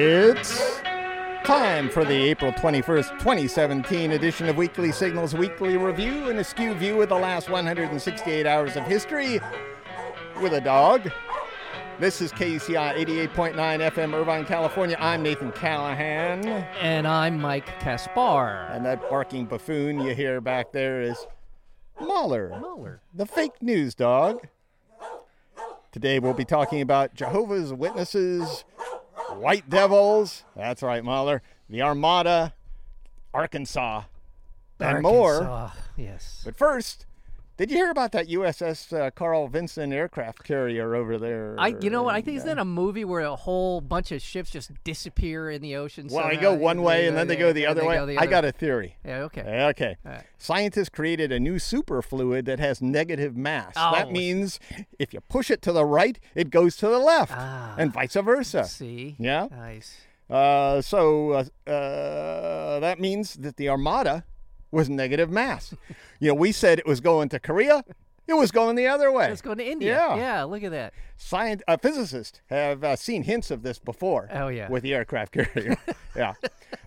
It's time for the April 21st, 2017 edition of Weekly Signals Weekly Review, an askew view of the last 168 hours of history with a dog. This is KUCI 88.9 FM, Irvine, California. I'm Nathan Callahan. And I'm Mike Kaspar. And that barking buffoon you hear back there is Mahler, Mueller. the fake news dog. Today we'll be talking about Jehovah's Witnesses, White Devils, that's right, Mahler, the Armada, Arkansas, and more. Yes. But first, did you hear about that USS uh, Carl Vinson aircraft carrier over there? I, you know what? I think And, isn't that a movie where a whole bunch of ships just disappear in the ocean? Well, they go one way and then they go the other way. I got a theory. Yeah. Okay. Okay. All right. Scientists created a new superfluid that has negative mass. Oh. That means if you push it to the right, it goes to the left, Ah. and vice versa. See. Yeah. Nice. Uh, so uh, uh, that means that the Armada was negative mass. you know, we said it was going to Korea. It was going the other way. It's going to India. Yeah. Yeah. Look at that. Scient- uh, physicists have uh, seen hints of this before. Oh, yeah. with the aircraft carrier. yeah,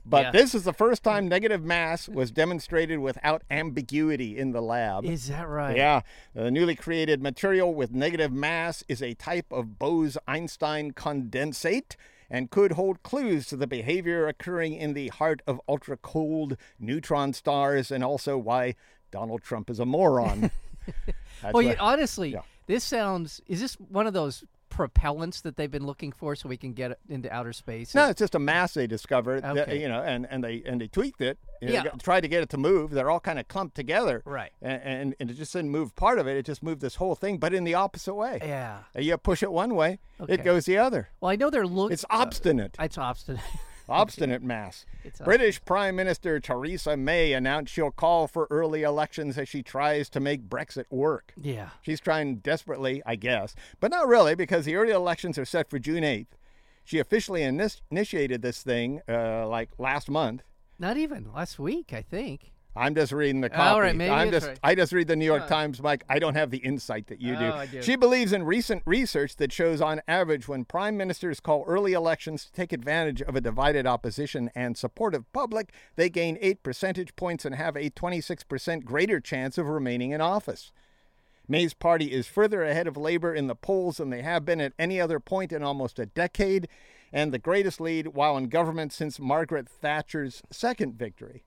but Yeah. this is the first time negative mass was demonstrated without ambiguity in the lab. Is that right? Yeah, the newly created material with negative mass is a type of Bose-Einstein condensate and could hold clues to the behavior occurring in the heart of ultra-cold neutron stars and also why Donald Trump is a moron. Well, you, honestly, yeah. this sounds. Is this one of those propellants that they've been looking for so we can get into outer space? No, it's just a mass they discovered. that, you know, and, and they and they tweaked it. Yeah. got- tried to get it to move. They're all kind of clumped together. Right. And, and and it just didn't move part of it. It just moved this whole thing, but in the opposite way. Yeah. Uh, You push it one way, Okay. it goes the other. Well, I know they're looking. It's obstinate. It's obstinate. Obstinate mass. It's British Prime Minister Theresa May announced she'll call for early elections as she tries to make Brexit work. yeah. She's trying desperately, I guess, but not really because the early elections are set for June 8th. She officially initiated this thing uh, like last month. Not even last week, I think. I'm just reading the copy. All right, maybe I'm just right. I just read the New York Times, Mike. I don't have the insight that you do. Oh, I do. She believes in recent research that shows on average when prime ministers call early elections to take advantage of a divided opposition and supportive public, they gain 8 percentage points and have a 26% greater chance of remaining in office. May's party is further ahead of Labor in the polls than they have been at any other point in almost a decade, and the greatest lead while in government since Margaret Thatcher's second victory.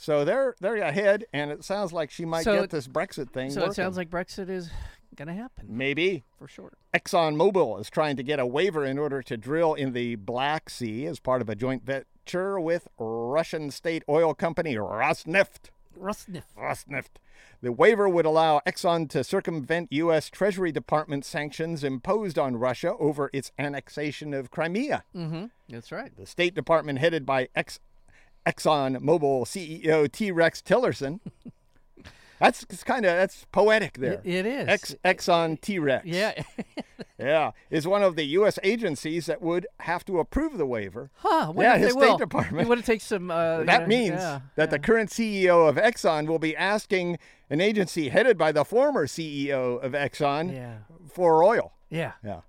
So they're they're ahead, and it sounds like she might So get this Brexit thing. So it sounds like Brexit is going to happen maybe for sure. ExxonMobil is trying to get a waiver in order to drill in the Black Sea as part of a joint venture with Russian state oil company Rosneft. Rosneft. Rosneft. The waiver would allow Exxon to circumvent U.S. Treasury Department sanctions imposed on Russia over its annexation of Crimea. Mm-hmm. That's right. The State Department, headed by ex Exxon Mobil CEO T. Rex Tillerson. That's kind of that's poetic there. It- it is. Ex Exxon T. Rex. Yeah. yeah, is one of the U.S. agencies that would have to approve the waiver. huh. What Yeah, if his State will? Department. Would it take some? Uh, you That know, means yeah, that the current CEO of Exxon will be asking an agency headed by the former CEO of Exxon Yeah. for oil. Yeah. Yeah.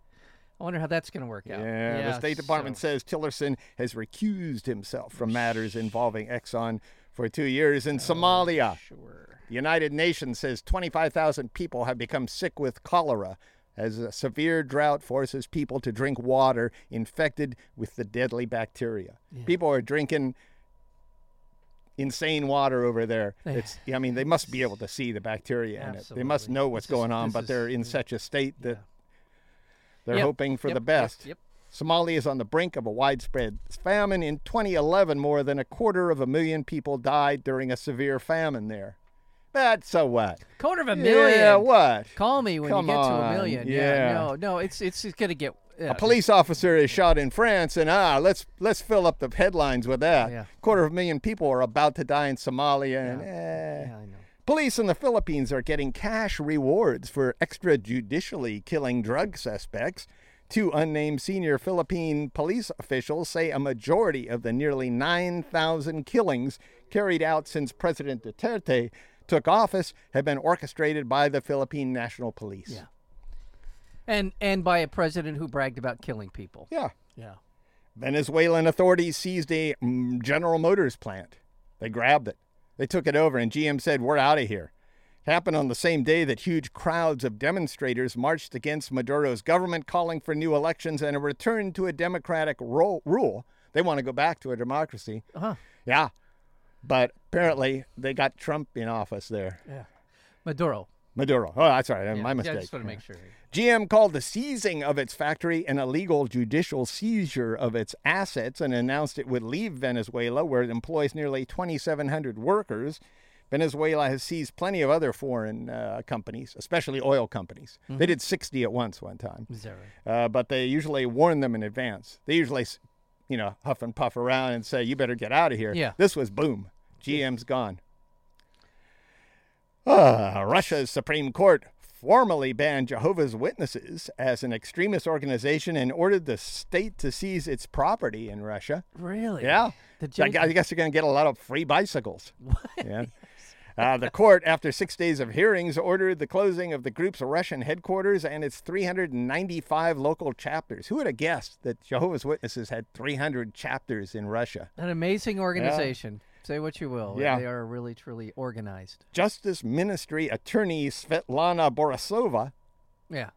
I wonder how that's going to work out. Yeah, the State Department so- says Tillerson has recused himself from matters involving Exxon for two years in oh, Somalia. Sure. The United Nations says 25,000 people have become sick with cholera as a severe drought forces people to drink water infected with the deadly bacteria. People are drinking insane water over there. It's I mean they must be able to see the bacteria in it. They must know what's is- going on, but they're in such a state that they're Yep, hoping for yep, the best. Yep. Somalia is on the brink of a widespread famine. In 2011, more than a quarter of a million people died during a severe famine there. But so what? Quarter of a million. Yeah, what? Call me when Come you get to a on, million. yeah. No, no. It's it's, it's going to get. Yeah, A police officer is shot in France, and ah, let's let's fill up the headlines with that. Yeah. Quarter of a million people are about to die in Somalia, and eh. Yeah, I know. Police in the Philippines are getting cash rewards for extrajudicially killing drug suspects. Two unnamed senior Philippine police officials say a majority of the nearly 9,000 killings carried out since President Duterte took office have been orchestrated by the Philippine National Police. Yeah. And and by a president who bragged about killing people. Yeah. Yeah. Venezuelan authorities seized a mm, General Motors plant. They grabbed it. They took it over, and GM said, We're out of here. It happened on the same day that huge crowds of demonstrators marched against Maduro's government, calling for new elections and a return to a democratic ro- rule. They want to go back to a democracy. Uh-huh. Yeah. But apparently, they got Trump in office there. Yeah. Maduro. Maduro. Oh, that's right. Yeah, My yeah, mistake. I just want to make sure. GM called the seizing of its factory an illegal judicial seizure of its assets and announced it would leave Venezuela, where it employs nearly 2,700 workers. Venezuela has seized plenty of other foreign uh, companies, especially oil companies. They did 60 at once one time, right? uh, but they usually warn them in advance. They usually, you know, huff and puff around and say, "You better get out of here." Yeah. This was boom. GM's gone. Ah, Russia's Supreme Court formally banned Jehovah's Witnesses as an extremist organization and ordered the state to seize its property in Russia. Really? Yeah. I I guess you're going to get a lot of free bicycles. What? Yeah. Uh, the court, after six days of hearings, ordered the closing of the group's Russian headquarters and its 395 local chapters. Who would have guessed that Jehovah's Witnesses had 300 chapters in Russia? An amazing organization. Say what you will. Yeah. They are really, truly organized. Justice Ministry attorney Svetlana Borisova. Yeah.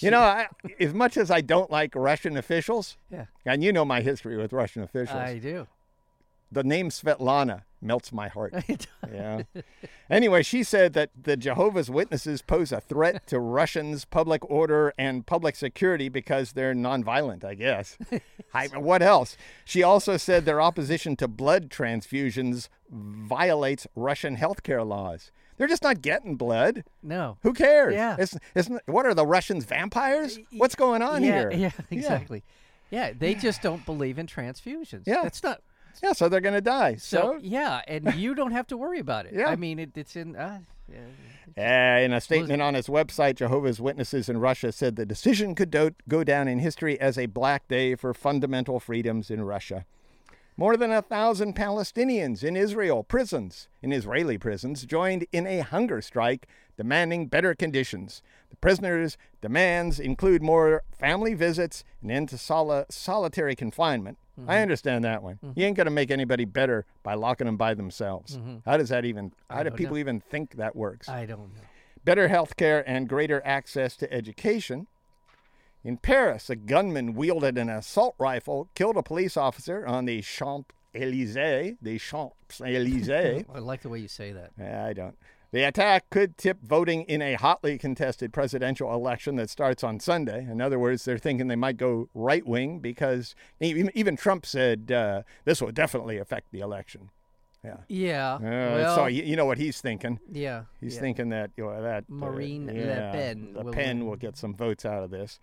You know, I, as much as I don't like Russian officials, Yeah. and you know my history with Russian officials, I do. The name Svetlana melts my heart. Yeah. anyway, she said that the Jehovah's Witnesses pose a threat to Russians' public order and public security because they're nonviolent, I guess. I, what else? She also said their opposition to blood transfusions violates Russian healthcare laws. They're just not getting blood. no. Who cares? Yeah. It's, it's, what are the Russians vampires? What's going on yeah, here? Yeah, exactly. Yeah. they just don't believe in transfusions. Yeah. That's not. Yeah, so they're going to die. So, So, yeah, and you don't have to worry about it. Yeah. I mean, it, it's in. Uh, yeah. Uh, in a statement on its website, Jehovah's Witnesses in Russia said the decision could do- go down in history as a black day for fundamental freedoms in Russia. More than a thousand Palestinians in Israel prisons, in Israeli prisons, joined in a hunger strike demanding better conditions. The prisoners' demands include more family visits, and end to soli- solitary confinement. I mm-hmm. understand that one. You mm-hmm. ain't going to make anybody better by locking them by themselves. Mm-hmm. How does that even? How do people even think that works? I don't know. better health care, and greater access to education. In Paris, a gunman wielded an assault rifle, killed a police officer on the Champs Elysees. The Champs Elysees. I like the way you say that. I don't. The attack could tip voting in a hotly contested presidential election that starts on Sunday. In other words, they're thinking they might go right wing because even, Trump said uh, this will definitely affect the election. Yeah. Yeah. Uh, well, so you, you know what he's thinking. yeah. He's yeah. thinking that you know, that uh, Marine Le yeah, Pen Le will Pen win. will get some votes out of this.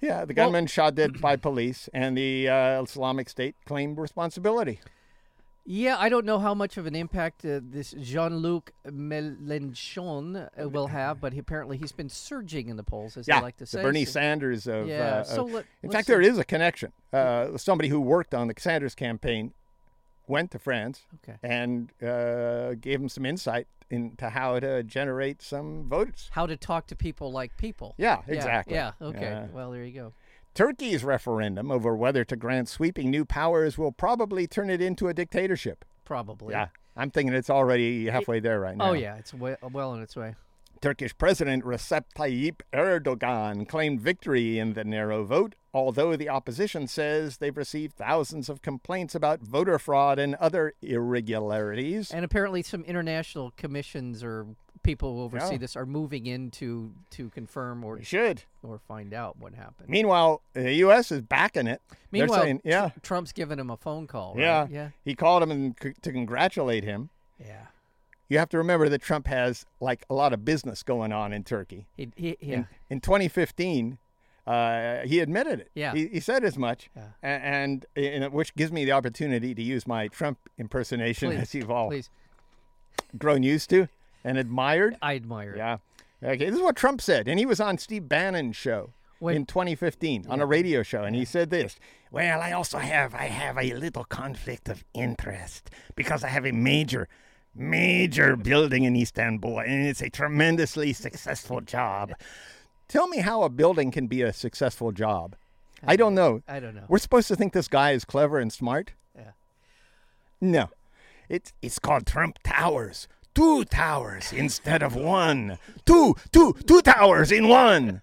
Yeah, the Well- gunman shot dead by police, and the uh, Islamic State claimed responsibility. Yeah, I don't know how much of an impact uh, this Jean-Luc Mélenchon uh, will have, but he, apparently he's been surging in the polls, as Yeah, they like to say. the Bernie so- Sanders of. Yeah. uh, so let, in fact, see. there is a connection. Uh, somebody who worked on the Sanders campaign went to France Okay. and uh, gave him some insight into how to generate some voters. How to talk to people like people. Yeah, exactly. Yeah. Okay. Yeah. Well, there you go. Turkey's referendum over whether to grant sweeping new powers will probably turn it into a dictatorship. Probably. Yeah, I'm thinking it's already halfway there right oh, now. Oh yeah, it's way, well on its way. Turkish President Recep Tayyip Erdogan claimed victory in the narrow vote, although the opposition says they've received thousands of complaints about voter fraud and other irregularities. And apparently, some international commissions or people who oversee Yeah. this are moving in to to confirm or They should. or find out what happened. Meanwhile, the U.S. is backing it. Meanwhile, saying, yeah, Tr- Trump's giving him a phone call. Right? yeah, Yeah. He called him and c- to congratulate him. Yeah. You have to remember that Trump has like a lot of business going on in Turkey. He, he, yeah. in, in 2015, uh, he admitted it. Yeah. He, he said as much, Yeah. and, and which gives me the opportunity to use my Trump impersonation, Please, as you've all Please. grown used to and admired. I admire. Yeah. Okay, this is what Trump said, and he was on Steve Bannon's show When- in 2015 on a radio show, and he said this. Well, I also have I have a little conflict of interest because I have a major, major building in Istanbul, and it's a tremendously successful job. Tell me how a building can be a successful job. I don't know. I don't know. We're supposed to think this guy is clever and smart. Yeah. No, it's it's called Trump Towers. Two towers instead of one. Two, two, two towers in one.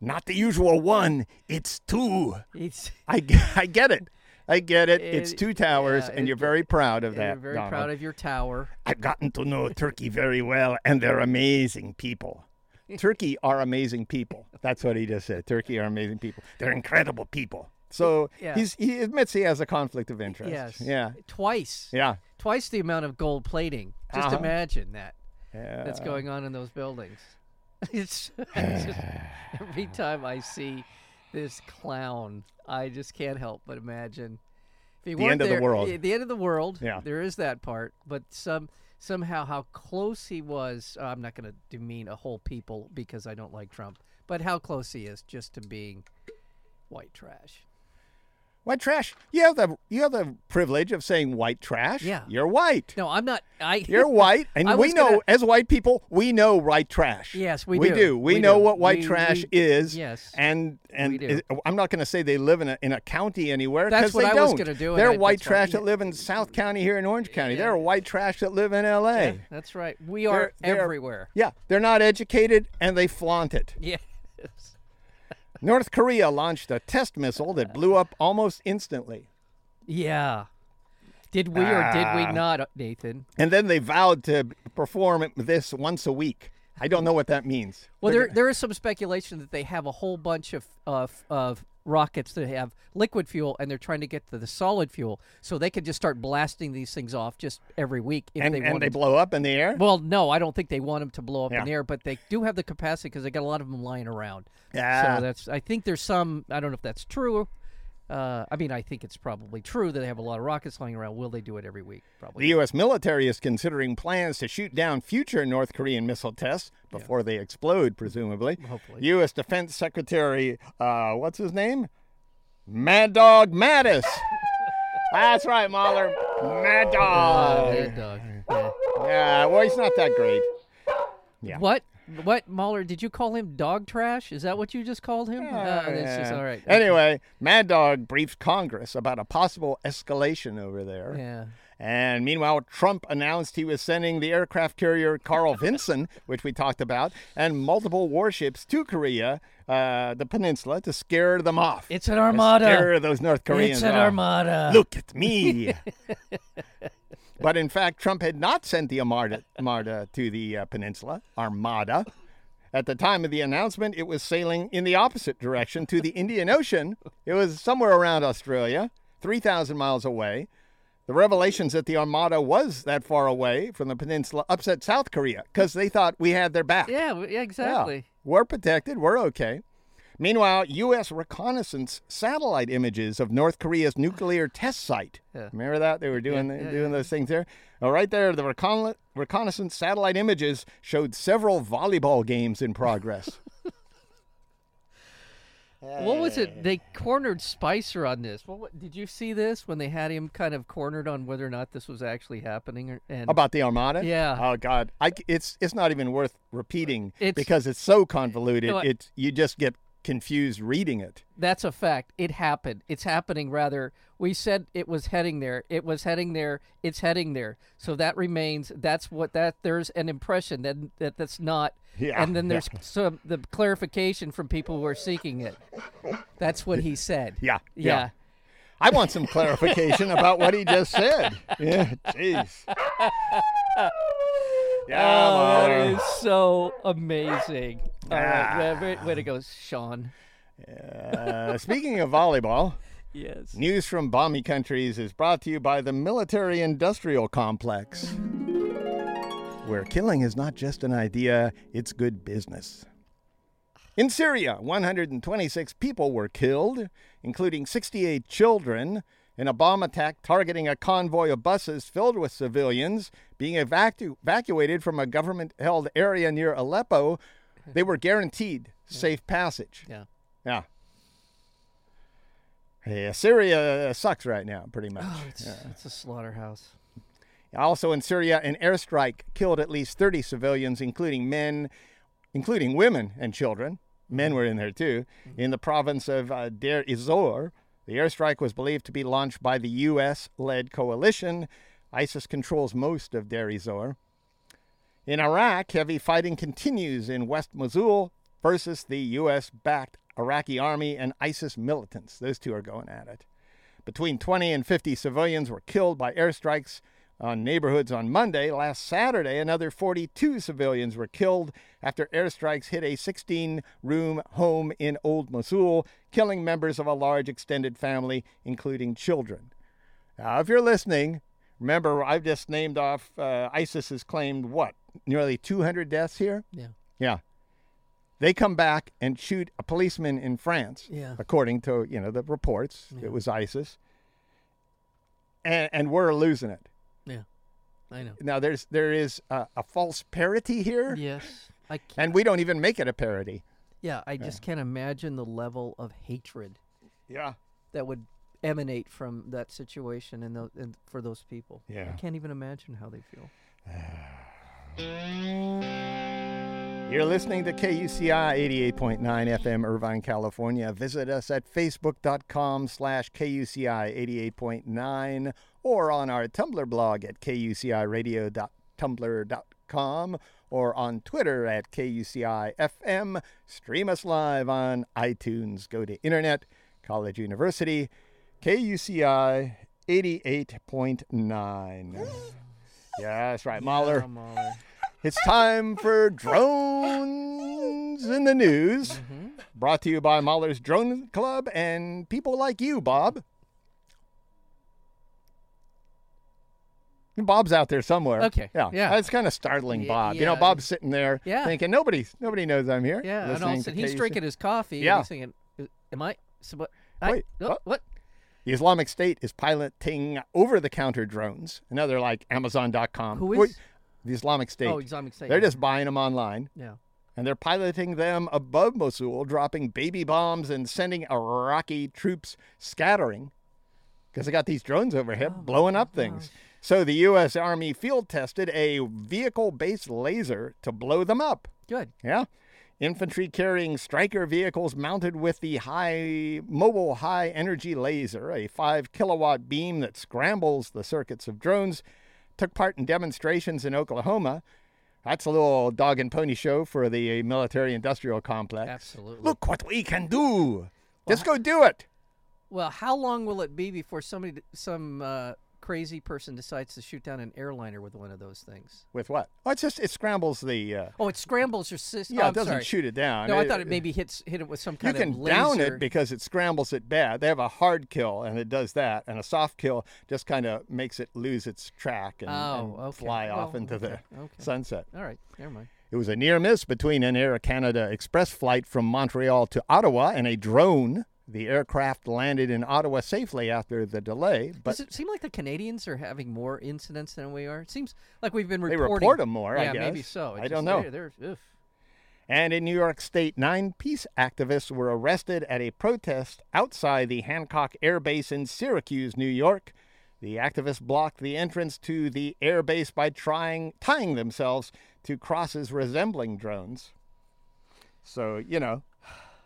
Not the usual one. It's two. It's I, I get it. I get it. It's two towers, yeah, and it- you're very proud of that. you're very Donald. proud of your tower. I've gotten to know Turkey very well, and they're amazing people. Turkey are amazing people. That's what he just said. Turkey are amazing people. They're incredible people. So Yeah. he's, he admits he has a conflict of interest. Yes. Yeah. Twice. Yeah. Twice the amount of gold plating. Just Uh-huh. imagine that. Yeah. that's going on in those buildings. It's it's just, every time I see this clown, I just can't help but imagine. If he The end of the world. eh, The end of the world. Yeah. There is that part, but some somehow how close he was. I'm not going to demean a whole people because I don't like Trump, but how close he is just to being white trash. White trash. You have the you have the privilege of saying white trash. Yeah. You're white. No, I'm not. I. You're white, and I we know gonna- as white people, we know white trash. Yes, we we do. We, We know do. what white We- trash is. yes, and and do. is- I'm not going to say they live in a in a county anywhere. That's 'cause what they I was don't. gonna do, and There are I- white trash that live in South County here in Orange County. Yeah. are white trash that live in L.A. Yeah, that's right. We are They're- they're- everywhere. Yeah, they're not educated and they flaunt it. Yes. North Korea launched a test missile that blew up almost instantly. Yeah. Did we or did we Ah. not, Nathan? And then they vowed to perform this once a week. I don't know what that means. Well, there there is some speculation that they have a whole bunch of of, of rockets that have liquid fuel, and they're trying to get to the solid fuel, so they could just start blasting these things off just every week if and, they and they blow up in the air. well, no, I don't think they want them to blow up in the air, but they do have the capacity because they got a lot of them lying around. Yeah. So that's. I think there's some. I don't know if that's true. Uh, I mean, I think it's probably true that they have a lot of rockets lying around. Will they do it every week? Probably. The U.S. military is considering plans to shoot down future North Korean missile tests before they explode, presumably. Hopefully. U.S. Defense Secretary, uh, what's his name? Mad Dog Mattis. That's right, Mahler. Mad Uh, Dog. Mad dog. Yeah. Yeah, well, he's not that great. Yeah. What? What, Mahler? Did you call him dog trash? Is that what you just called him? Uh, Oh, that's just yeah. all right. Anyway, Mad Dog briefed Congress about a possible escalation over there. Yeah. And meanwhile, Trump announced he was sending the aircraft carrier Carl Vinson, which we talked about, and multiple warships to Korea, uh, the peninsula, to scare them off. It's an To armada. Scare those North Koreans It's an off. armada. Look at me. but in fact, Trump had not sent the Armada, Armada to the uh, peninsula, Armada. At the time of the announcement, it was sailing in the opposite direction to the Indian Ocean. It was somewhere around Australia, 3,000 miles away. The revelations that the Armada was that far away from the peninsula upset South Korea because they thought we had their back. Yeah, yeah, Yeah, exactly. we're protected. We're okay. Meanwhile, U.S. reconnaissance satellite images of North Korea's nuclear test site. Yeah. Remember that they were doing Yeah, yeah, doing those things there. Oh, right there, the recon- reconnaissance satellite images showed several volleyball games in progress. What was it? They cornered Spicer on this. What, what did you see this when they had him kind of cornered on whether or not this was actually happening? Or, and About the Armada? Yeah. Oh God, I it's it's not even worth repeating It's- because it's so convoluted. No, I- it's you just get confused reading it. that's a fact. It happened. It's happening. Rather, we said it was heading there. It was heading there. It's heading there. So that remains. That's what that. There's an impression that that that's not. Yeah, And then yeah. there's some the clarification from people who are seeking it. That's what he said. Yeah, Yeah. I want some clarification about what he just said. Yeah, jeez. Yeah, Oh, that is so amazing. All right, Ah. way, way- way to go, Sean. Uh, speaking of volleyball, Yes. news from balmy countries is brought to you by the military industrial complex, where killing is not just an idea, it's good business. In Syria, 126 people were killed, including 68 children, in a bomb attack targeting a convoy of buses filled with civilians being evacu- evacuated from a government held area near Aleppo. They were guaranteed safe passage. Yeah. Yeah. Yeah, Syria uh, sucks right now, pretty much. Oh, it's, it's a slaughterhouse. Also in Syria, an airstrike killed at least 30 civilians, including men, including women and children. Men mm. were in there too. Mm. In the province of uh, Deir Ezor, the airstrike was believed to be launched by the U.S. led coalition. ISIS controls most of Deir Ezor. In Iraq, heavy fighting continues in West Mosul versus the U.S. backed Iraqi army and ISIS militants. Those two are going at it. Between 20 and 50 civilians were killed by airstrikes on neighborhoods on Monday. Last Saturday, another 42 civilians were killed after airstrikes hit a 16 room home in Old Mosul, killing members of a large extended family, including children. Now, if you're listening, remember I've just named off uh, ISIS has claimed what? Nearly 200 deaths here? Yeah. Yeah. They come back and shoot a policeman in France, Yeah. according to you know the reports. Yeah. It was ISIS, and, and we're losing it. Yeah. I know. Now there's there is a, a false parity here, Yes. I can't, and we don't even make it a parody. yeah, I just can't imagine the level of hatred Yeah, that would emanate from that situation and, tho- and for those people. Yeah. I can't even imagine how they feel. you're listening to KUCI 88.9 FM, Irvine, California. Visit us at facebook.com slash KUCI 88.9 or on our Tumblr blog at kuciradio.tumblr.com or on Twitter at KUCIFM. Stream us live on iTunes. Go to Internet, College University, KUCI 88.9. Yeah, that's right, Mahler. Yeah, Mahler. It's time for drones in the news. Mhm. Brought to you by Mahler's Drone Club and people like you, Bob. Bob's out there somewhere. Okay, Yeah. yeah. It's kind of startling, Bob. You know. Bob's sitting there Yeah. thinking nobody nobody knows I'm here. Yeah, and listening also to he's drinking his coffee. Yeah. And he's thinking, "Uh, "Am I? So what? I- Wait, no, what? what? The Islamic State is piloting over-the-counter drones. Another like Amazon.com. Who Wait, the Islamic State? Oh, Islamic State. They're yeah. just buying them online. yeah. and they're piloting them above Mosul, dropping baby bombs and sending Iraqi troops scattering because they got these drones overhead Oh, blowing up things. So the U.S. Army field tested a vehicle based laser to blow them up. Good. Yeah. Infantry carrying Stryker vehicles mounted with the high mobile high energy laser, a 5 kilowatt beam that scrambles the circuits of drones, took part in demonstrations in Oklahoma. That's a little dog and pony show for the military industrial complex. Absolutely. Look what we can do. Just go do it. Well, how long will it be before somebody, some uh, crazy person, decides to shoot down an airliner with one of those things? With what? Oh, it's just it scrambles the. Uh, Oh, it scrambles your system. yeah, oh, it doesn't sorry. shoot it down. No, I thought it maybe hits hit it with some kind of. You can laser. down it because it scrambles it bad. They have a hard kill and it does that, and a soft kill just kind of makes it lose its track and, Oh, and okay. fly off into okay, the okay. sunset. All right, never mind. It was a near miss between an Air Canada Express flight from Montreal to Ottawa and a drone. The aircraft landed in Ottawa safely after the delay, but Does it seem like the Canadians are having more incidents than we are? It seems like we've been reporting. they report them more. yeah, I guess. Yeah, maybe so. It I don't know. They're, they're. And in New York State, nine peace activists were arrested at a protest outside the Hancock Air Base in Syracuse, New York. The activists blocked the entrance to the air base by trying tying themselves to crosses resembling drones. So, you know,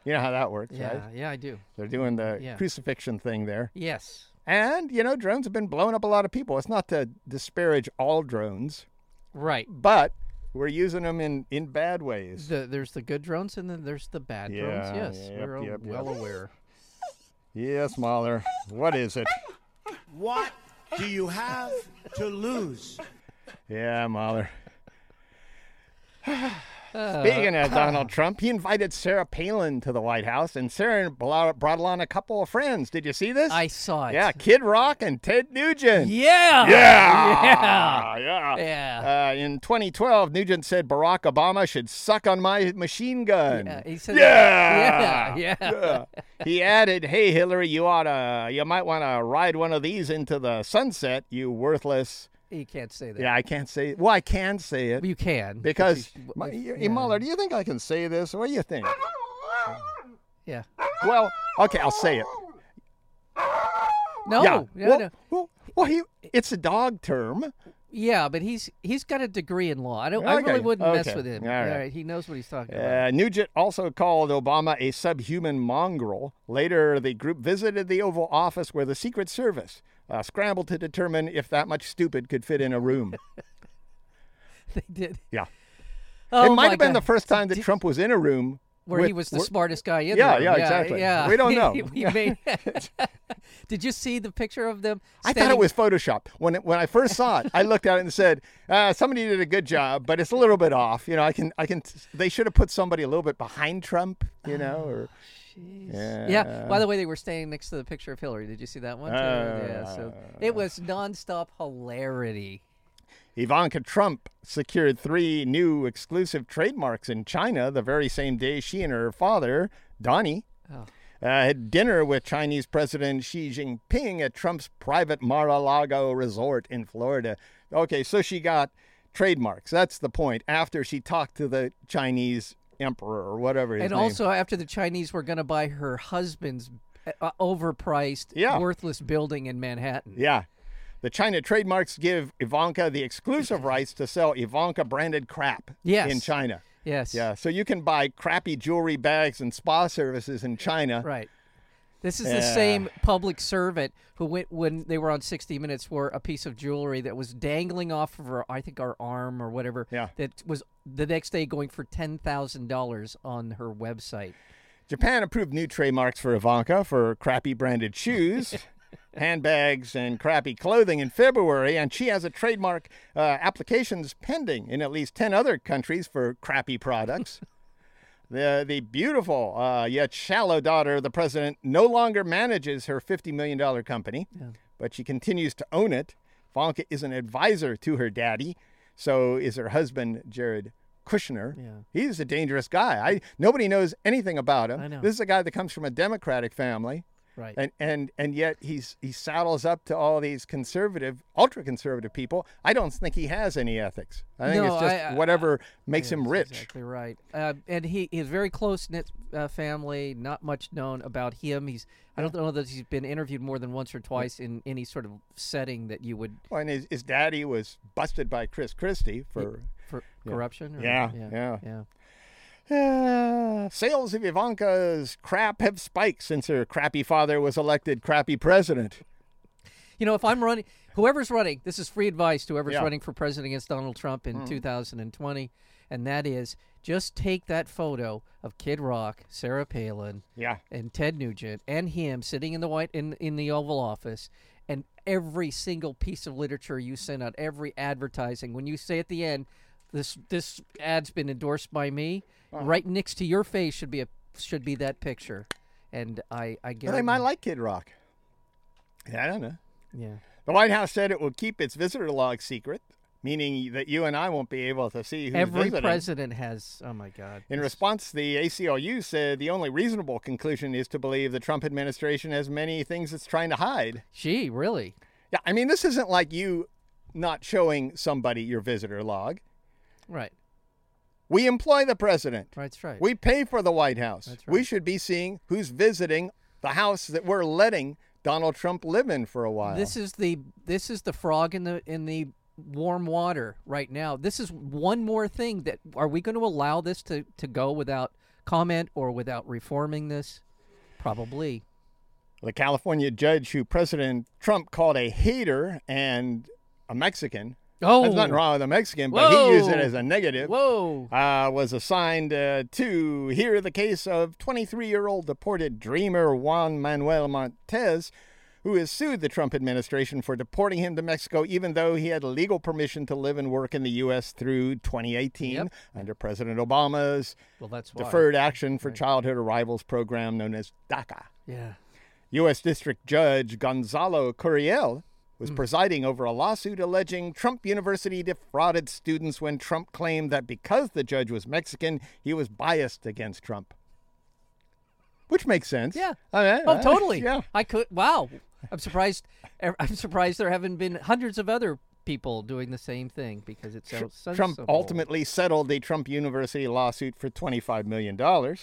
you know how that works, Yeah, right? yeah, I do. They're doing the Yeah. crucifixion thing there. Yes. And, you know, drones have been blowing up a lot of people. It's not to disparage all drones, Right. but we're using them in, in bad ways. The, there's the good drones and then there's the bad drones. Yes, yep, we're yep, well yep. aware. Yes, Mahler. What is it? What do you have to lose? Yeah, Mahler. Uh, Speaking of Donald Trump, he invited Sarah Palin to the White House, and Sarah brought along a couple of friends. Did you see this? I saw it. yeah, Kid Rock and Ted Nugent. Yeah. Yeah. Yeah. Yeah. Uh, in 2012, Nugent said Barack Obama should suck on my machine gun. Yeah, he said yeah. Yeah, yeah. Yeah. He added, "Hey Hillary, you oughta, you might want to ride one of these into the sunset, you worthless." You can't say that. Yeah, I can't say. Well, I can say it You can. because you my, yeah. Mueller, do you think I can say this? What do you think? Yeah. Well, okay, I'll say it. No. yeah. yeah, well, no. well, well, he, it's a dog term. Yeah, but he's he's got a degree in law. I don't. I really wouldn't mess with him. all right. All right, he knows what he's talking about. Uh, Nugent also called Obama a subhuman mongrel. Later, the group visited the Oval Office where the Secret Service uh, scrambled to determine if that much stupid could fit in a room. They did. Yeah. Oh it might have been the first time that Trump was in a room where he was the where- smartest guy in Yeah, there. yeah, exactly. Yeah, We don't know. He- he made- Did you see the picture of them? I thought it was Photoshop. When it, when I first saw it, I looked at it and said, uh, "Somebody did a good job, but it's a little bit off." You know, I can I can. They should have put somebody a little bit behind Trump. You know, or yeah. Yeah. By the way, they were staying next to the picture of Hillary. Did you see that one? Too? yeah. So it was nonstop hilarity. Ivanka Trump secured three new exclusive trademarks in China the very same day she and her father, Donnie, Oh. uh, had dinner with Chinese President Xi Jinping at Trump's private Mar-a-Lago resort in Florida. Okay, so she got trademarks. That's the point. After she talked to the Chinese emperor or whatever and name. also after the Chinese were going to buy her husband's uh, overpriced, Yeah. worthless building in Manhattan. Yeah. The China trademarks give Ivanka the exclusive rights to sell Ivanka branded crap Yes. in China. Yes. Yeah, so you can buy crappy jewelry bags and spa services in China. Right. This is the same public servant who went when they were on 60 Minutes wore a piece of jewelry that was dangling off of her, I think, our arm or whatever. Yeah. That was the next day going for ten thousand dollars on her website. Japan approved new trademarks for Ivanka for crappy branded shoes, handbags, and crappy clothing in February, and she has a trademark uh, applications pending in at least 10 other countries for crappy products. The, the beautiful uh, yet shallow daughter of the president no longer manages her $50 million company, but she continues to own it. Ivanka is an advisor to her daddy, so is her husband, Jared Kushner. Yeah. He's a dangerous guy. I nobody knows anything about him. Know. This is a guy that comes from a Democratic family, Right. and and and yet he's he saddles up to all these conservative, ultra conservative people. I don't think he has any ethics. I think No, it's just I- I- whatever makes him rich. Exactly right. Uh, and he has very close knit uh, family. Not much known about him. He's I don't know that he's been interviewed more than once or twice in any sort of setting that you would Well, and his, his daddy was busted by Chris Christie for for corruption. Or, Yeah, yeah. yeah. yeah. Uh, sales of Ivanka's crap have spiked since her crappy father was elected crappy president. You know, if I'm running, whoever's running, this is free advice to whoever's Yeah. running for president against Donald Trump in 2020, and that is just take that photo of Kid Rock, Sarah Palin, Yeah. and Ted Nugent and him sitting in the white in in the Oval Office, and every single piece of literature you send out, every advertising, when you say at the end, this this ad's been endorsed by me, Uh-huh. right next to your face should be a should be that picture, and I I Well, guarantee. they might like Kid Rock. Yeah, I don't know. yeah. The White House said it will keep its visitor log secret, meaning that you and I won't be able to see who's Every visiting. president has. Oh my God. In response, the ACLU said the only reasonable conclusion is to believe the Trump administration has many things it's trying to hide. Gee, really? Yeah, I mean, this isn't like you not showing somebody your visitor log. Right. We employ the president. Right, that's right. We pay for the White House. That's right. We should be seeing who's visiting the house that we're letting Donald Trump live in for a while. This is the this is the frog in the in the warm water right now. This is one more thing that are we going to allow this to to go without comment or without reforming this? Probably. the California judge who President Trump called a hater and a Mexican. Oh, There's nothing wrong with a Mexican, but he used it as a negative. Whoa. uh, was assigned uh, to hear the case of 23 year old deported dreamer Juan Manuel Montes, who has sued the Trump administration for deporting him to Mexico, even though he had legal permission to live and work in the U.S. through 2018 Yep. under President Obama's Well, that's why. Deferred Action for Childhood Arrivals program known as DACA. Yeah. U.S. District Judge Gonzalo Curiel was Hmm. presiding over a lawsuit alleging Trump University defrauded students when Trump claimed that because the judge was Mexican, he was biased against Trump. Which makes sense. Yeah. I mean, Oh, uh, totally. Yeah. I could. Wow. I'm surprised. er, I'm surprised there haven't been hundreds of other people doing the same thing because it sounds so Trump simple. ultimately settled the Trump University lawsuit for $25 million. Yeah.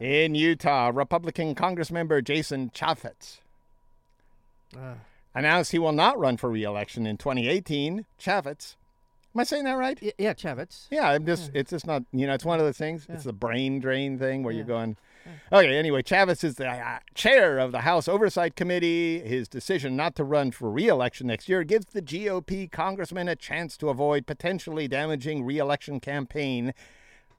In Utah, Republican Congressmember Jason Chaffetz Ah. Announced he will not run for re-election in 2018. Chavez, am I saying that right? Y- yeah, Chavez. Yeah, I'm just, it's just not, you know, it's one of those things. It's the brain drain thing where you're Yeah. going, okay, anyway, Chavez is the uh, chair of the House Oversight Committee. His decision not to run for re election next year gives the GOP congressman a chance to avoid potentially damaging re election campaign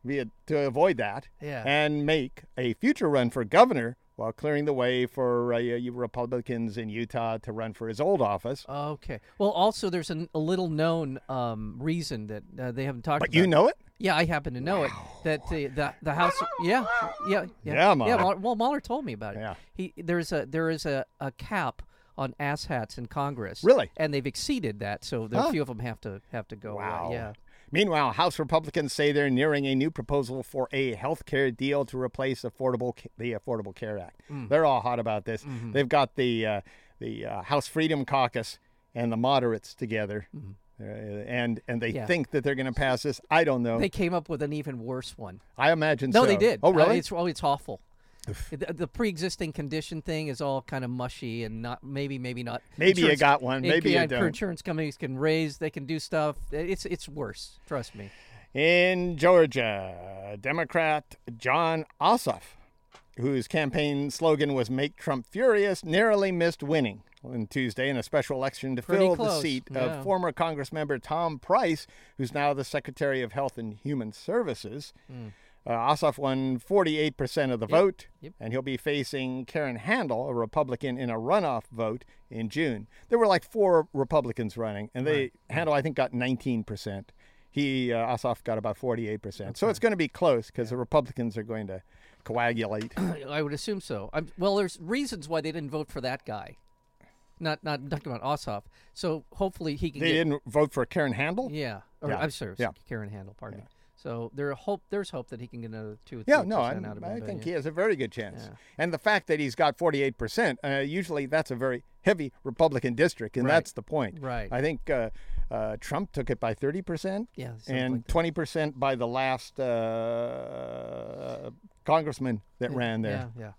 via, to avoid that Yeah. and make a future run for governor while clearing the way for uh, you Republicans in Utah to run for his old office. Okay. Well, also there's an, a little known um, reason that uh, they haven't talked But about. you know it? Yeah, I happen to know it. That the the, the House. Yeah, yeah, yeah. Yeah, Mahler. Mahler- well, Mahler told me about it. Yeah. He there's a there is a, a cap on ass hats in Congress. Really? And they've exceeded that, so Huh. a few of them have to have to go. away. Wow. yeah. Meanwhile, House Republicans say they're nearing a new proposal for a health care deal to replace affordable the Affordable Care Act. Mm. They're all hot about this. Mm-hmm. They've got the uh, the uh, House Freedom Caucus and the moderates together, uh, and and they Mm-hmm. Yeah. think that they're going to pass this. I don't know. They came up with an even worse one. I imagine No, so. they did. Oh, Uh, really? it's oh, it's awful. The, the pre-existing condition thing is all kind of mushy and not maybe maybe not. Maybe you got one, it- maybe you yeah, don't. Insurance companies can raise, they can do stuff. It's it's worse. Trust me. In Georgia, Democrat Jon Ossoff, whose campaign slogan was "Make Trump Furious," narrowly missed winning on Tuesday in a special election to Pretty fill the seat yeah. of former Congressmember Tom Price, who's now the Secretary of Health and Human Services. Hmm. Uh, Ossoff won 48% of the vote, Hmm. Yep. and he'll be facing Karen Handel, a Republican, in a runoff vote in June. There were like four Republicans running, and they Handel, I think, got 19%. He, uh, Ossoff, got about 48%. So it's going to be close because the Republicans are going to coagulate. I would assume so. I'm, well, there's reasons why they didn't vote for that guy. Not not talking about Ossoff. So hopefully he can. they get, didn't vote for Karen Handel? Yeah. Or, Yeah. I'm sorry. Yeah. Karen Handel. Pardon me. So there hope. There's hope that he can get another two or Yeah, no, I, out of I him. think he has a very good chance. Yeah. And the fact that he's got 48%, uh, usually that's a very heavy Republican district, and Right. that's the point. Right. I think uh, uh, Trump took it by 30%, Yeah, something and like 20% by the last uh, congressman that ran there. Yeah. Yeah.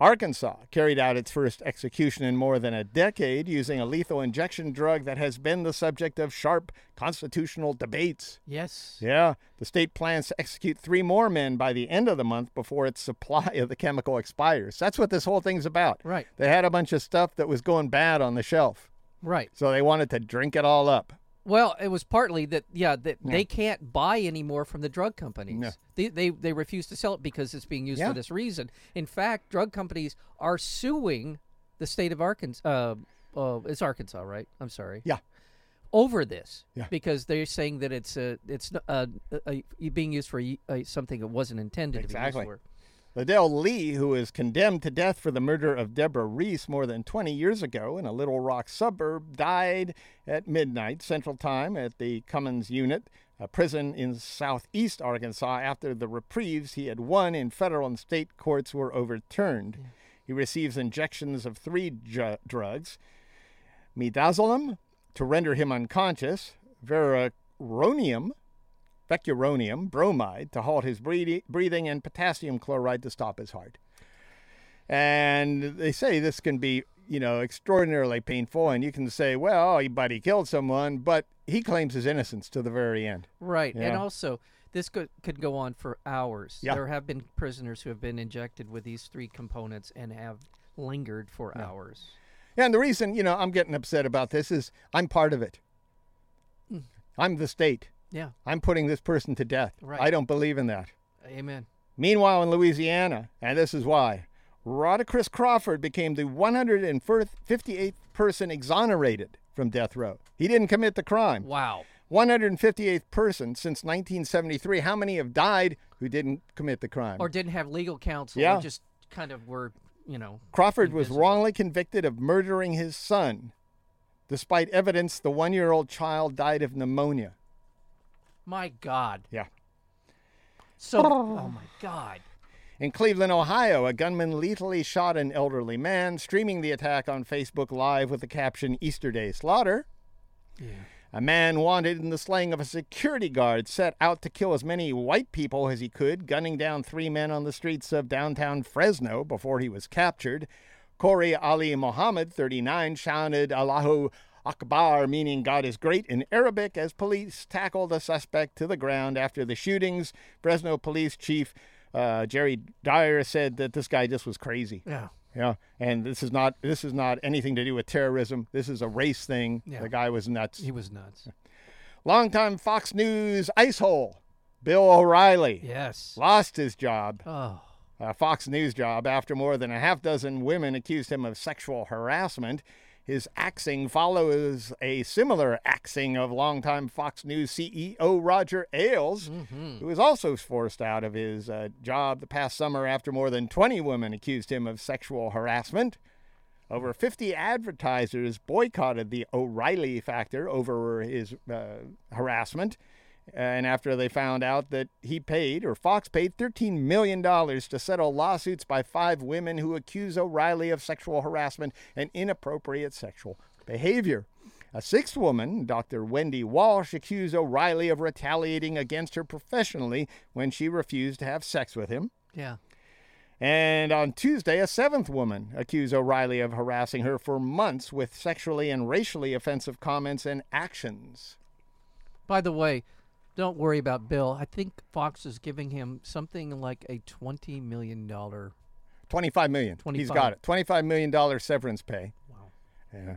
Arkansas carried out its first execution in more than a decade using a lethal injection drug that has been the subject of sharp constitutional debates. Yes. Yeah, the state plans to execute three more men by the end of the month before its supply of the chemical expires. That's what this whole thing's about. Right. They had a bunch of stuff that was going bad on the shelf, Right. so they wanted to drink it all up. Well, it was partly that yeah that they can't buy anymore from the drug companies. No. They, they they refuse to sell it because it's being used Yeah. for this reason. In fact, drug companies are suing the state of Arkansas. Uh, uh, it's Arkansas, right? I'm sorry. Yeah. Over this, Yeah. because they're saying that it's uh, it's uh, uh, being used for something that wasn't intended Exactly. to be used for. Ledell Lee, who was condemned to death for the murder of Deborah Reese more than 20 years ago in a Little Rock suburb, died at midnight Central Time at the Cummins Unit, a prison in southeast Arkansas, after the reprieves he had won in federal and state courts were overturned. He receives injections of three ju- drugs midazolam to render him unconscious, veroronium vecuronium bromide to halt his breathing, and potassium chloride to stop his heart. And they say this can be, you know, extraordinarily painful. And you can say, well, he, but he killed someone, but he claims his innocence to the very end. Right, and also this could could go on for hours. Yeah. There have been prisoners who have been injected with these three components and have lingered for hours. Yeah, and the reason, you know, I'm getting upset about this is I'm part of it. Mm. I'm the state. Yeah, I'm putting this person to death. Right. I don't believe in that. amen. Meanwhile, in Louisiana, and this is why, Rodricus Crawford became the 158th person exonerated from death row. He didn't commit the crime. Wow. 158th person since 1973. How many have died who didn't commit the crime? Or didn't have legal counsel. Yeah. Just kind of were, you know. Crawford was wrongly convicted of murdering his son. Despite evidence, the one year old child died of pneumonia. My God. Yeah. So. oh my God. In Cleveland, Ohio, a gunman lethally shot an elderly man, streaming the attack on Facebook Live with the caption Easter Day Slaughter. A man wanted in the slaying of a security guard set out to kill as many white people as he could, gunning down three men on the streets of downtown Fresno before he was captured. Kori Ali Muhammad, 39, shouted Allahu Akbar, meaning God is great in Arabic, as police tackled the suspect to the ground after the shootings. Fresno Police Chief uh, Jerry Dyer said that this guy just was crazy. Yeah. Yeah, and this is not this is not anything to do with terrorism. This is a race thing. Yeah. The guy was nuts. He was nuts. Longtime Fox News ice hole, Bill O'Reilly, Yes. lost his job, Oh. a Fox News job, after more than a half dozen women accused him of sexual harassment. His axing follows a similar axing of longtime Fox News CEO Roger Ailes, who was also forced out of his uh, job the past summer after more than 20 women accused him of sexual harassment. Over 50 advertisers boycotted the O'Reilly factor over his uh, harassment. And after they found out that he paid, or Fox paid, $13 million to settle lawsuits by five women who accuse O'Reilly of sexual harassment and inappropriate sexual behavior. A sixth woman, Dr. Wendy Walsh, accused O'Reilly of retaliating against her professionally when she refused to have sex with him. Yeah. And on Tuesday, a seventh woman accused O'Reilly of harassing her for months with sexually and racially offensive comments and actions. By the way, don't worry about Bill. I think Fox is giving him something like a twenty million dollar. 25 million. He's 25. got it. 25 million dollar severance pay. Wow. Yeah.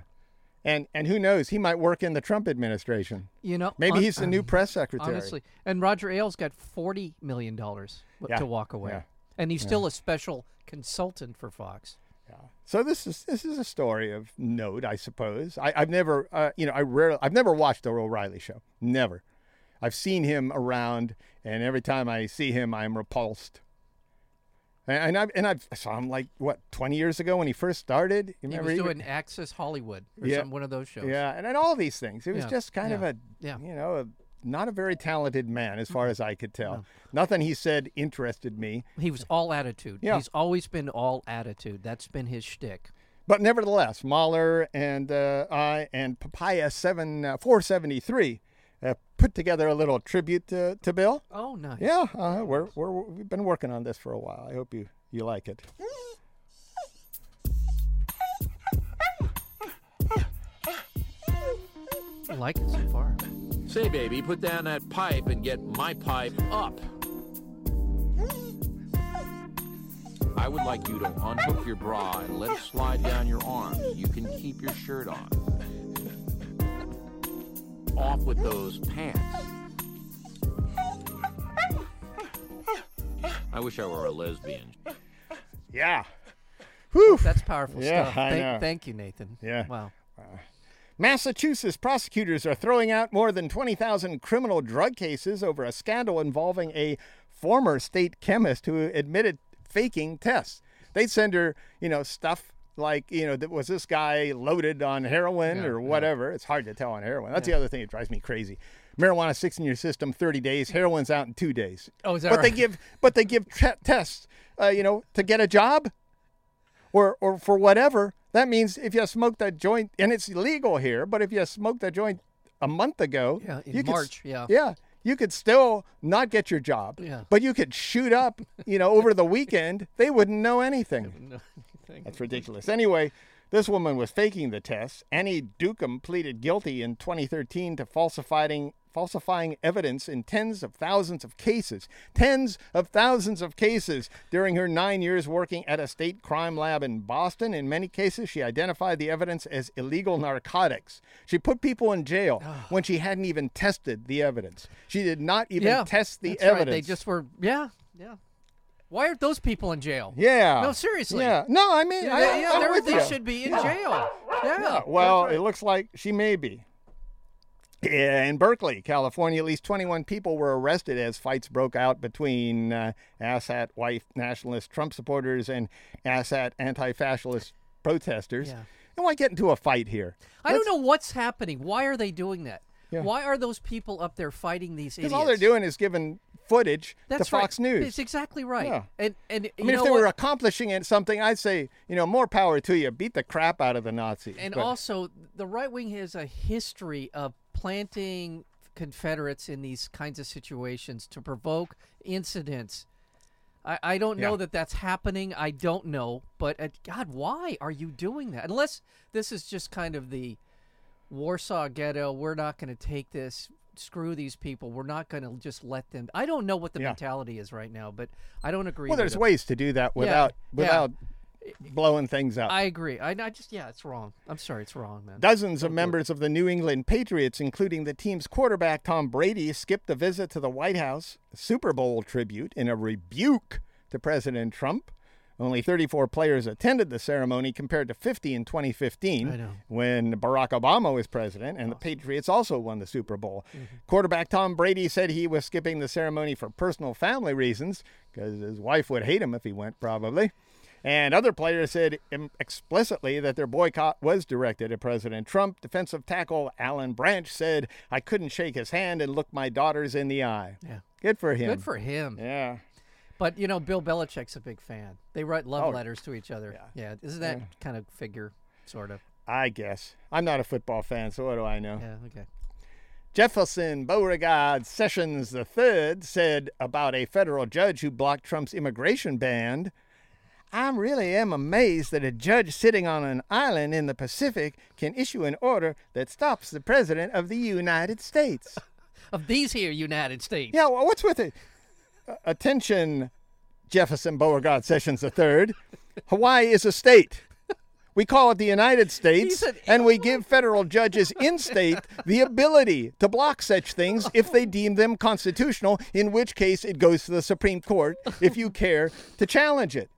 And and who knows, he might work in the Trump administration. You know, Maybe hon- he's the new press secretary. honestly. And Roger Ailes got forty million dollars Yeah, to walk away, yeah, and he's still a special consultant for Fox. Yeah. So this is this is a story of note, I suppose. I, I've never, uh, you know, I rarely, I've never watched the O'Reilly show. Never. I've seen him around, and every time I see him, I'm repulsed. And, I've and I've saw him like what 20 years ago when he first started. You He remember was he- doing Access Hollywood or Yeah. some one of those shows. Yeah, and, and all these things. It was Yeah, just kind of a, yeah. you know, a, not a very talented man as far as I could tell. No. Nothing he said interested me. He was all attitude. Yeah. He's always been all attitude. That's been his shtick. But nevertheless, Mahler and uh, I and Papaya seven uh, four seventy three put together a little tribute to, to Bill. Oh, nice. Yeah, uh, we're, we're we've been working on this for a while. I hope you you like it. I like it so far. Say, baby, put down that pipe and get my pipe up. I would like you to unhook your bra and let it slide down your arms. You can keep your shirt on. Off with those pants. I wish I were a lesbian. Yeah. Whew. That's powerful Yeah, stuff. I thank, know. thank you, Nathan. Yeah. Wow. Uh, Massachusetts prosecutors are throwing out more than 20,000 criminal drug cases over a scandal involving a former state chemist who admitted faking tests. They'd send her, you know, stuff like, you know, was this guy loaded on heroin Yeah, or yeah. whatever. It's hard to tell on heroin. That's the other thing that drives me crazy. Marijuana sticks in your system 30 days, heroin's out in 2 days. Oh, is that but they give but they give te- tests, uh, you know, to get a job or or for whatever. That means if you smoked that joint, and it's illegal here, but if you smoked that joint a month ago, Yeah, in you could March, yeah. yeah, you could still not get your job, Yeah. but you could shoot up, you know, over the weekend. They wouldn't know anything. Thank That's ridiculous. Anyway, this woman was faking the tests. Annie Dookhan pleaded guilty in 2013 to falsifying falsifying evidence in tens of thousands of cases. Tens of thousands of cases during her 9 years working at a state crime lab in Boston. In many cases, she identified the evidence as illegal narcotics. She put people in jail ah. when she hadn't even tested the evidence. She did not even yeah. test the evidence. Right. They just were. Yeah. Yeah. Why aren't those people in jail? yeah. No, seriously. Yeah. No, I mean, Yeah, I, they- yeah, with they you. should be in jail. Yeah. Yeah, well, that's it looks like she may be. In Berkeley, California, at least 21 people were arrested as fights broke out between uh, Assad white nationalist Trump supporters and Assad anti fascist protesters. Yeah. And why get into a fight here? I don't know what's happening. Why are they doing that? Yeah. Why are those people up there fighting these Because all they're doing is giving footage That's to Fox right. News. It's exactly right. Yeah. And and I you mean, if they what? were accomplishing it, something, I'd say, you know, more power to you. Beat the crap out of the Nazis. And But- also, the right wing has a history of planting Confederates in these kinds of situations to provoke incidents. I, I don't know Yeah. that that's happening. I don't know, but uh, God, why are you doing that? Unless this is just kind of the Warsaw Ghetto. We're not going to take this. Screw these people. We're not going to just let them. I don't know what the Yeah. mentality is right now, but I don't agree. Well, there's ways to do that without yeah. without blowing things up. I agree. I, I just yeah, it's wrong. I'm sorry, it's wrong, man. Dozens of members of the New England Patriots, including the team's quarterback Tom Brady, skipped a visit to the White House Super Bowl tribute in a rebuke to President Trump. Only 34 players attended the ceremony compared to 50 in 2015 when Barack Obama was president and the Patriots also won the Super Bowl. Mm-hmm. Quarterback Tom Brady said he was skipping the ceremony for personal family reasons because his wife would hate him if he went, probably. And other players said explicitly that their boycott was directed at President Trump. Defensive tackle Alan Branch said, I couldn't shake his hand and look my daughters in the eye. Yeah. Good for him. Good for him. Yeah. But you know, Bill Belichick's a big fan. They write love Oh, letters to each other. yeah. Yeah. Isn't that kind of figure, sort of? I guess. I'm not a football fan, so what do I know? Yeah. Okay. Jefferson Beauregard Sessions III said about a federal judge who blocked Trump's immigration ban I really am amazed that a judge sitting on an island in the Pacific can issue an order that stops the President of the United States. Of these here United States. Yeah, well, what's with it? Attention, Jefferson Beauregard Sessions III. Hawaii is a state. We call it the United States, and we give federal judges in state the ability to block such things if they deem them constitutional, in which case it goes to the Supreme Court if you care to challenge it.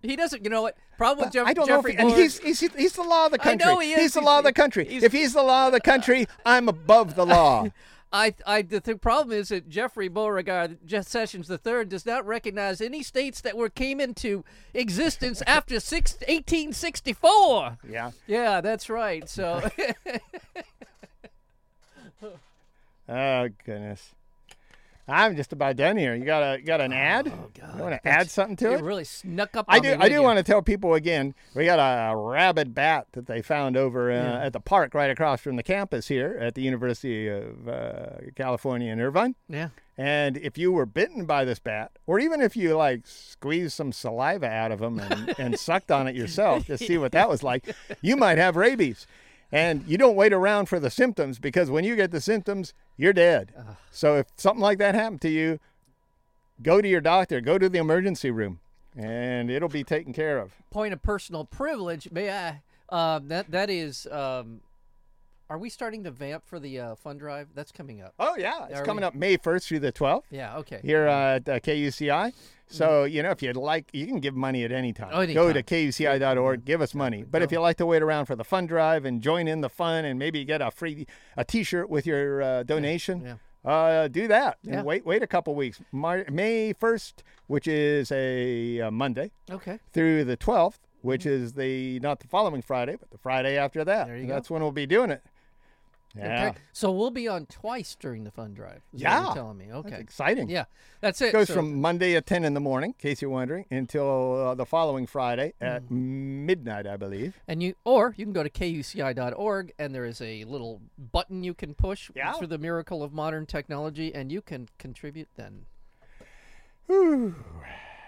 He doesn't. You know what? Problem with Jeff- I don't Jeffrey know if he, and Bullard- he's, he's he's the law of the country. I know he is. He's the He's- law of the country. if he's the law of the country, I'm above the law. I, I, the th- problem is that Jeffrey Beauregard Jeff Sessions III does not recognize any states that were came into existence after six, 1864. yeah. Yeah, that's right. So, Oh goodness. I'm just about done here. You got a got an ad? Oh, God. You want to add something to you it? really snuck up. I on do. Me, I do you? want to tell people again. We got a rabid bat that they found over uh, at the park right across from the campus here at the University of uh, California in Irvine. Yeah. And if you were bitten by this bat, or even if you like squeezed some saliva out of them and, and sucked on it yourself to see what that was like, you might have rabies. And you don't wait around for the symptoms because when you get the symptoms, you're dead. So if something like that happened to you, go to your doctor, go to the emergency room, and it'll be taken care of. Point of personal privilege. May I? Uh, that that is. Um, are we starting to vamp for the uh, fund drive? That's coming up. Oh, yeah. It's Are coming we- up May 1st through the 12th Yeah. Okay. here uh, at uh, KUCI. So, you know, if you'd like, you can give money at any time. Oh, any Go time. to kuci.org, give us money. But if you like to wait around for the fund drive and join in the fun and maybe get a free a T-shirt with your uh, donation, Uh, do that. Yeah. And wait, wait a couple weeks. Mar- May 1st, which is a, uh Monday, Okay. through the 12th, which is the not the following Friday, but the Friday after that. Mm-hmm. There you go. That's when we'll be doing it. Yeah. Okay. So we'll be on twice during the fund drive. Yeah. You're telling me. Okay. That's exciting. Yeah. That's it. It goes So- from Monday at 10 in the morning, in case you're wondering, until uh, the following Friday at Mm-hmm. midnight, I believe. And you, or you can go to kuci.org, and there is a little button you can push Yeah. through the miracle of modern technology, and you can contribute then.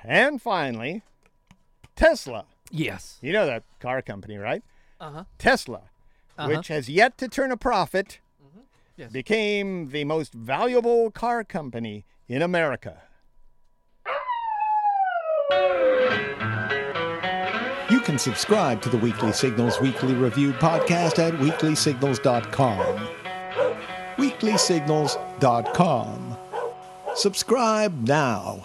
And finally, Tesla. Yes. You know that car company, right? Uh huh. Tesla, which has yet to turn a profit, Mm-hmm. Yes. became the most valuable car company in America. You can subscribe to the Weekly Signals Weekly Review podcast at weeklysignals.com. Weeklysignals.com. Subscribe now.